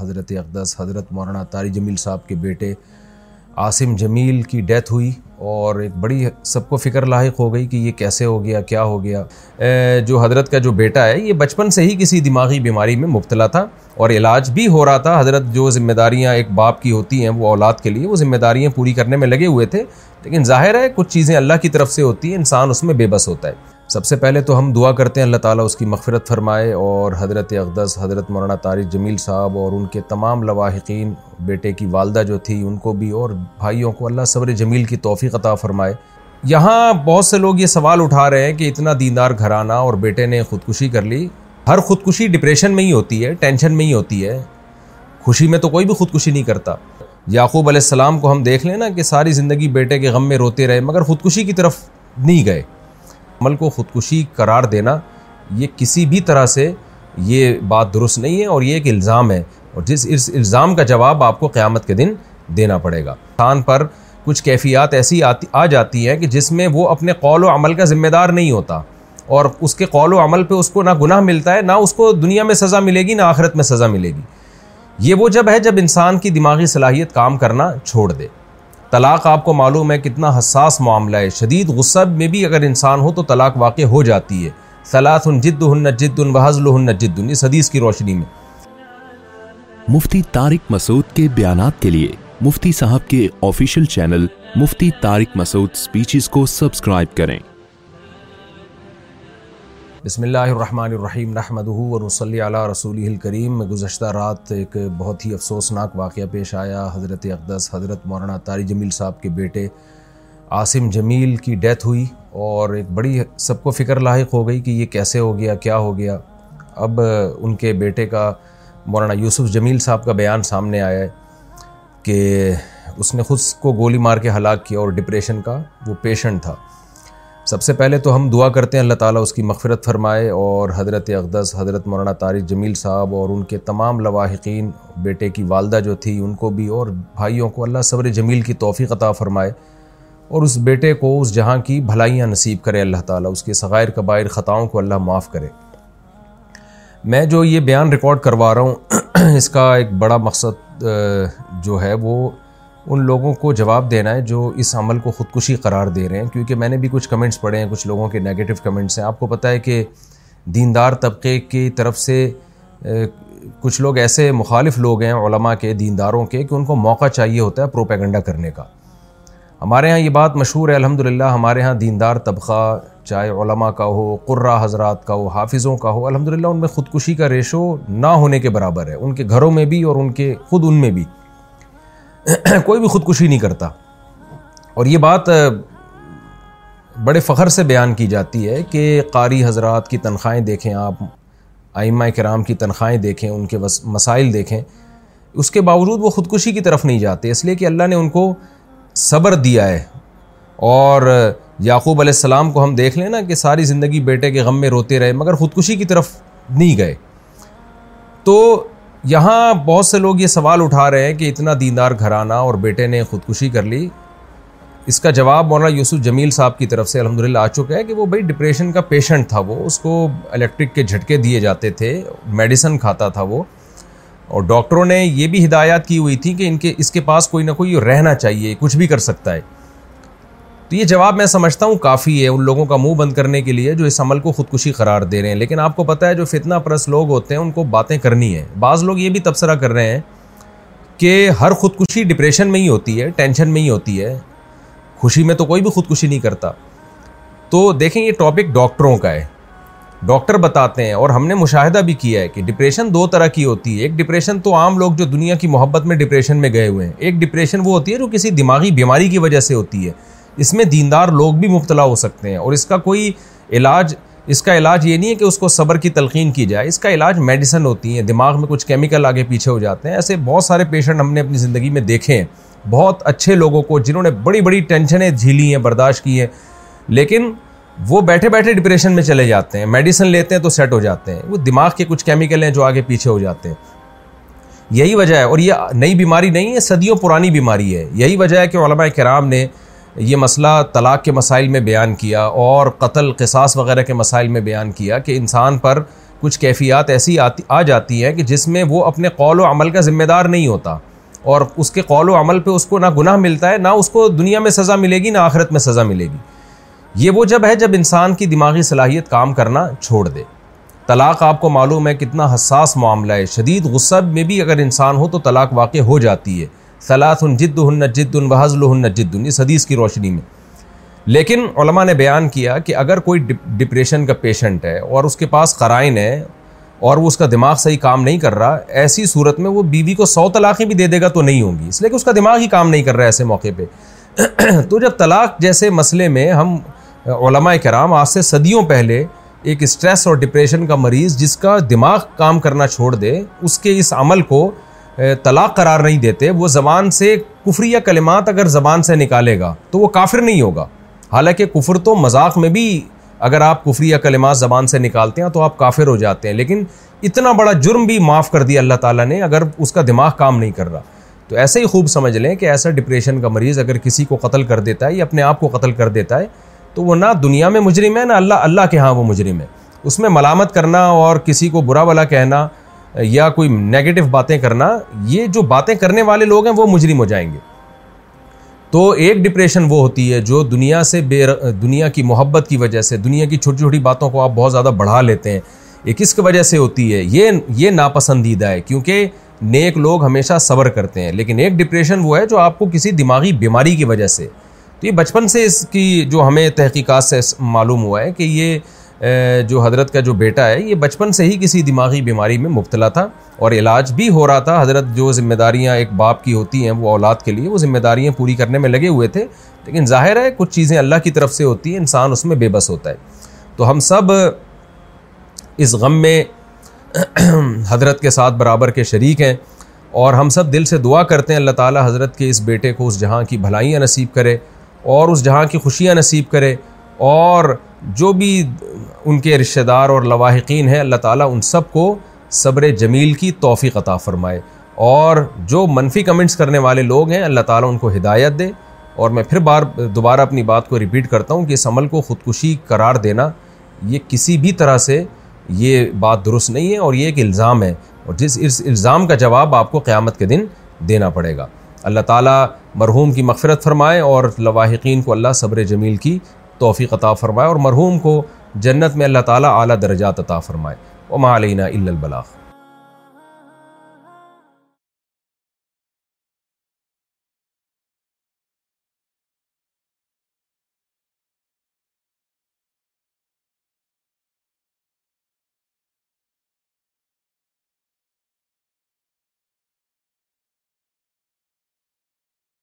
حضرت اقدس، حضرت مولانا طاری جمیل صاحب کے بیٹے عاصم جمیل کی ڈیتھ ہوئی اور ایک بڑی سب کو فکر لاحق ہو گئی کہ یہ کیسے ہو گیا، کیا ہو گیا۔ جو حضرت کا جو بیٹا ہے، یہ بچپن سے ہی کسی دماغی بیماری میں مبتلا تھا اور علاج بھی ہو رہا تھا۔ حضرت جو ذمہ داریاں ایک باپ کی ہوتی ہیں، وہ اولاد کے لیے وہ ذمہ داریاں پوری کرنے میں لگے ہوئے تھے۔ لیکن ظاہر ہے، کچھ چیزیں اللہ کی طرف سے ہوتی ہیں، انسان اس میں بے بس ہوتا ہے۔ سب سے پہلے تو ہم دعا کرتے ہیں اللہ تعالیٰ اس کی مغفرت فرمائے اور حضرت اقدس، حضرت مولانا طارق جمیل صاحب اور ان کے تمام لواحقین، بیٹے کی والدہ جو تھی، ان کو بھی اور بھائیوں کو اللہ صبر جمیل کی توفیق عطا فرمائے۔ یہاں بہت سے لوگ یہ سوال اٹھا رہے ہیں کہ اتنا دیندار گھرانہ اور بیٹے نے خودکشی کر لی۔ ہر خودکشی ڈپریشن میں ہی ہوتی ہے، ٹینشن میں ہی ہوتی ہے۔ خوشی میں تو کوئی بھی خودکشی نہیں کرتا۔ یعقوب علیہ السلام کو ہم دیکھ لیں نا کہ ساری زندگی بیٹے کے غم میں روتے رہے، مگر خودکشی کی طرف نہیں گئے۔ عمل کو خودکشی قرار دینا، یہ کسی بھی طرح سے یہ بات درست نہیں ہے اور یہ ایک الزام ہے اور جس اس الزام کا جواب آپ کو قیامت کے دن دینا پڑے گا۔ انسان پر کچھ کیفیات ایسی آتی، آ جاتی ہیں کہ جس میں وہ اپنے قول و عمل کا ذمہ دار نہیں ہوتا اور اس کے قول و عمل پہ اس کو نہ گناہ ملتا ہے، نہ اس کو دنیا میں سزا ملے گی، نہ آخرت میں سزا ملے گی۔ یہ وہ جب ہے جب انسان کی دماغی صلاحیت کام کرنا چھوڑ دے۔ طلاق آپ کو معلوم ہے کتنا حساس معاملہ ہے۔ شدید غصہ میں بھی اگر انسان ہو تو طلاق واقع ہو جاتی ہے۔ صلاح جد ہن جد بحضل ہن جد اس حدیث کی روشنی میں۔ مفتی طارق مسعود کے بیانات کے لیے مفتی صاحب کے official channel Mufti Tariq Masood speeches کو سبسکرائب کریں۔ بسم اللہ الرحمن الرحیم نحمد و رسلی رسول الکریم۔ میں گزشتہ رات ایک بہت ہی افسوسناک واقعہ پیش آیا۔ حضرت اقدس، حضرت مولانا طاری جمیل صاحب کے بیٹے عاصم جمیل کی ڈیتھ ہوئی اور ایک بڑی سب کو فکر لاحق ہو گئی کہ یہ کیسے ہو گیا، کیا ہو گیا۔ اب ان کے بیٹے کا مولانا یوسف جمیل صاحب کا بیان سامنے آیا ہے کہ اس نے خود کو گولی مار کے ہلاک کیا اور ڈپریشن کا وہ پیشنٹ تھا۔ سب سے پہلے تو ہم دعا کرتے ہیں اللہ تعالیٰ اس کی مغفرت فرمائے اور حضرت اقدس، حضرت مولانا طارق جمیل صاحب اور ان کے تمام لواحقین، بیٹے کی والدہ جو تھی، ان کو بھی اور بھائیوں کو اللہ صبر جمیل کی توفیق عطا فرمائے اور اس بیٹے کو، اس جہاں کی بھلائیاں نصیب کرے اللہ تعالیٰ، اس کے صغائر قبائر خطاؤں کو اللہ معاف کرے۔ میں جو یہ بیان ریکارڈ کروا رہا ہوں، اس کا ایک بڑا مقصد جو ہے وہ ان لوگوں کو جواب دینا ہے جو اس عمل کو خودکشی قرار دے رہے ہیں، کیونکہ میں نے بھی کچھ کمنٹس پڑھے ہیں، کچھ لوگوں کے نیگیٹو کمنٹس ہیں۔ آپ کو پتہ ہے کہ دیندار طبقے کی طرف سے کچھ لوگ ایسے مخالف لوگ ہیں علماء کے، دینداروں کے، کہ ان کو موقع چاہیے ہوتا ہے پروپیگنڈا کرنے کا۔ ہمارے ہاں یہ بات مشہور ہے الحمد للہ ہمارے ہاں دیندار طبقہ، چاہے علماء کا ہو قرہ حضرات کا ہو، حافظوں کا ہو الحمد للہ ان میں خودکشی کا ریشو نہ ہونے کے برابر ہے۔ ان کے گھروں میں بھی اور ان کے خود ان میں بھی۔ کوئی بھی خودکشی نہیں کرتا۔ اور یہ بات بڑے فخر سے بیان کی جاتی ہے کہ قاری حضرات کی تنخواہیں دیکھیں، آپ آئمہ کرام کی تنخواہیں دیکھیں، ان کے مسائل دیکھیں، اس کے باوجود وہ خودکشی کی طرف نہیں جاتے۔ اس لیے کہ اللہ نے ان کو صبر دیا ہے۔ اور یعقوب علیہ السلام کو ہم دیکھ لیں نا کہ ساری زندگی بیٹے کے غم میں روتے رہے، مگر خودکشی کی طرف نہیں گئے۔ تو یہاں بہت سے لوگ یہ سوال اٹھا رہے ہیں کہ اتنا دیندار گھرانہ اور بیٹے نے خودکشی کر لی۔ اس کا جواب مولانا یوسف جمیل صاحب کی طرف سے الحمد للہ آ چکا ہے کہ وہ بھائی ڈپریشن کا پیشنٹ تھا وہ۔ اس کو الیکٹرک کے جھٹکے دیے جاتے تھے، میڈیسن کھاتا تھا وہ۔ اور ڈاکٹروں نے یہ بھی ہدایات کی ہوئی تھی کہ ان کے، اس کے پاس کوئی نہ کوئی رہنا چاہیے، کچھ بھی کر سکتا ہے۔ تو یہ جواب میں سمجھتا ہوں، کافی ہے ان لوگوں کا منہ بند کرنے کے لیے جو اس عمل کو خودکشی قرار دے رہے ہیں۔ لیکن آپ کو پتہ ہے، جو فتنہ پرس لوگ ہوتے ہیں، ان کو باتیں کرنی ہے بعض لوگ یہ بھی تبصرہ کر رہے ہیں کہ ہر خودکشی ڈپریشن میں ہی ہوتی ہے ٹینشن میں ہی ہوتی ہے۔ خوشی میں تو کوئی بھی خودکشی نہیں کرتا۔ تو دیکھیں، یہ ٹاپک ڈاکٹروں کا ہے۔ ڈاکٹر بتاتے ہیں اور ہم نے مشاہدہ بھی کیا ہے کہ ڈپریشن دو طرح کی ہوتی ہے۔ ایک ڈپریشن تو عام لوگ جو دنیا کی محبت میں ڈپریشن میں گئے ہوئے ہیں۔ ایک ڈپریشن وہ ہوتی ہے جو کسی دماغی بیماری کی وجہ سے ہوتی ہے۔ اس میں دیندار لوگ بھی مبتلا ہو سکتے ہیں اور اس کا کوئی علاج، اس کا علاج یہ نہیں ہے کہ اس کو صبر کی تلقین کی جائے، اس کا علاج میڈیسن ہوتی ہیں، دماغ میں کچھ کیمیکل آگے پیچھے ہو جاتے ہیں، ایسے بہت سارے پیشنٹ ہم نے اپنی زندگی میں دیکھے ہیں، بہت اچھے لوگوں کو جنہوں نے بڑی بڑی ٹینشنیں جھیلی ہیں، برداشت کی ہیں، لیکن وہ بیٹھے بیٹھے ڈپریشن میں چلے جاتے ہیں میڈیسن لیتے ہیں تو سیٹ ہو جاتے ہیں، وہ دماغ کے کچھ کیمیکل ہیں جو آگے پیچھے ہو جاتے ہیں۔ یہی وجہ ہے اور یہ نئی بیماری نہیں ہے، صدیوں پرانی بیماری ہے، یہی وجہ ہے کہ علماء کرام نے یہ مسئلہ طلاق کے مسائل میں بیان کیا اور قتل قصاص وغیرہ کے مسائل میں بیان کیا کہ انسان پر کچھ کیفیات ایسی آتی آ جاتی ہیں کہ جس میں وہ اپنے قول و عمل کا ذمہ دار نہیں ہوتا اور اس کے قول و عمل پہ اس کو نہ گناہ ملتا ہے، نہ اس کو دنیا میں سزا ملے گی، نہ آخرت میں سزا ملے گی۔ یہ وہ جب ہے جب انسان کی دماغی صلاحیت کام کرنا چھوڑ دے۔ طلاق آپ کو معلوم ہے کتنا حساس معاملہ ہے۔ شدید غصہ میں بھی اگر انسان ہو تو طلاق واقع ہو جاتی ہے۔ صلاح جد ہن جد ان ہن جد اس حدیث کی روشنی میں۔ لیکن علماء نے بیان کیا کہ اگر کوئی ڈپریشن کا پیشنٹ ہے اور اس کے پاس قرائن ہے اور وہ اس کا دماغ صحیح کام نہیں کر رہا، ایسی صورت میں وہ بیوی کو سو طلاقیں بھی دے دے گا تو نہیں ہوں گی۔ اس لیے کہ اس کا دماغ ہی کام نہیں کر رہا ہے ایسے موقع پہ۔ تو جب طلاق جیسے مسئلے میں ہم، علماء کرام آج سے صدیوں پہلے ایک اسٹریس اور ڈپریشن کا مریض جس کا دماغ کام کرنا چھوڑ دے، اس کے اس عمل کو طلاق قرار نہیں دیتے، وہ زبان سے کفری یا کلمات اگر زبان سے نکالے گا تو وہ کافر نہیں ہوگا۔ حالانکہ کفر تو مذاق میں بھی اگر آپ کفری یا کلمات زبان سے نکالتے ہیں تو آپ کافر ہو جاتے ہیں، لیکن اتنا بڑا جرم بھی معاف کر دیا اللہ تعالیٰ نے اگر اس کا دماغ کام نہیں کر رہا۔ تو ایسے ہی خوب سمجھ لیں کہ ایسا ڈپریشن کا مریض اگر کسی کو قتل کر دیتا ہے یا اپنے آپ کو قتل کر دیتا ہے، تو وہ نہ دنیا میں مجرم ہے، نہ اللہ اللہ کے ہاں وہ مجرم ہے۔ اس میں ملامت کرنا اور کسی کو برا بلا کہنا یا کوئی نگیٹو باتیں کرنا، یہ جو باتیں کرنے والے لوگ ہیں، وہ مجرم ہو جائیں گے۔ تو ایک ڈپریشن وہ ہوتی ہے جو دنیا سے بے دنیا کی محبت کی وجہ سے، دنیا کی چھوٹی چھوٹی باتوں کو آپ بہت زیادہ بڑھا لیتے ہیں۔ یہ کس کی وجہ سے ہوتی ہے؟ یہ یہ ناپسندیدہ ہے، کیونکہ نیک لوگ ہمیشہ صبر کرتے ہیں۔ لیکن ایک ڈپریشن وہ ہے جو آپ کو کسی دماغی بیماری کی وجہ سے۔ تو یہ بچپن سے اس کی جو ہمیں تحقیقات سے معلوم ہوا ہے کہ یہ جو حضرت کا جو بیٹا ہے، یہ بچپن سے ہی کسی دماغی بیماری میں مبتلا تھا اور علاج بھی ہو رہا تھا۔ حضرت جو ذمہ داریاں ایک باپ کی ہوتی ہیں، وہ اولاد کے لیے وہ ذمہ داریاں پوری کرنے میں لگے ہوئے تھے۔ لیکن ظاہر ہے، کچھ چیزیں اللہ کی طرف سے ہوتی ہیں، انسان اس میں بے بس ہوتا ہے۔ تو ہم سب اس غم میں حضرت کے ساتھ برابر کے شریک ہیں اور ہم سب دل سے دعا کرتے ہیں، اللہ تعالیٰ حضرت کے اس بیٹے کو اس جہاں کی بھلائیاں نصیب کرے اور اس جہاں کی خوشیاں نصیب کرے اور جو بھی ان کے رشتہ دار اور لواحقین ہیں، اللہ تعالیٰ ان سب کو صبر جمیل کی توفیق عطا فرمائے۔ اور جو منفی کمنٹس کرنے والے لوگ ہیں، اللہ تعالیٰ ان کو ہدایت دے۔ اور میں پھر بار دوبارہ اپنی بات کو ریپیٹ کرتا ہوں کہ اس عمل کو خودکشی قرار دینا، یہ کسی بھی طرح سے یہ بات درست نہیں ہے اور یہ ایک الزام ہے۔ اور جس اس الزام کا جواب آپ کو قیامت کے دن دینا پڑے گا۔ اللہ تعالیٰ مرحوم کی مغفرت فرمائے اور لواحقین کو اللہ صبر جمیل کی توفیق عطا فرمائے اور مرحوم کو جنت میں اللہ تعالیٰ اعلیٰ درجات عطا فرمائے۔ وما علینا الا البلاغ۔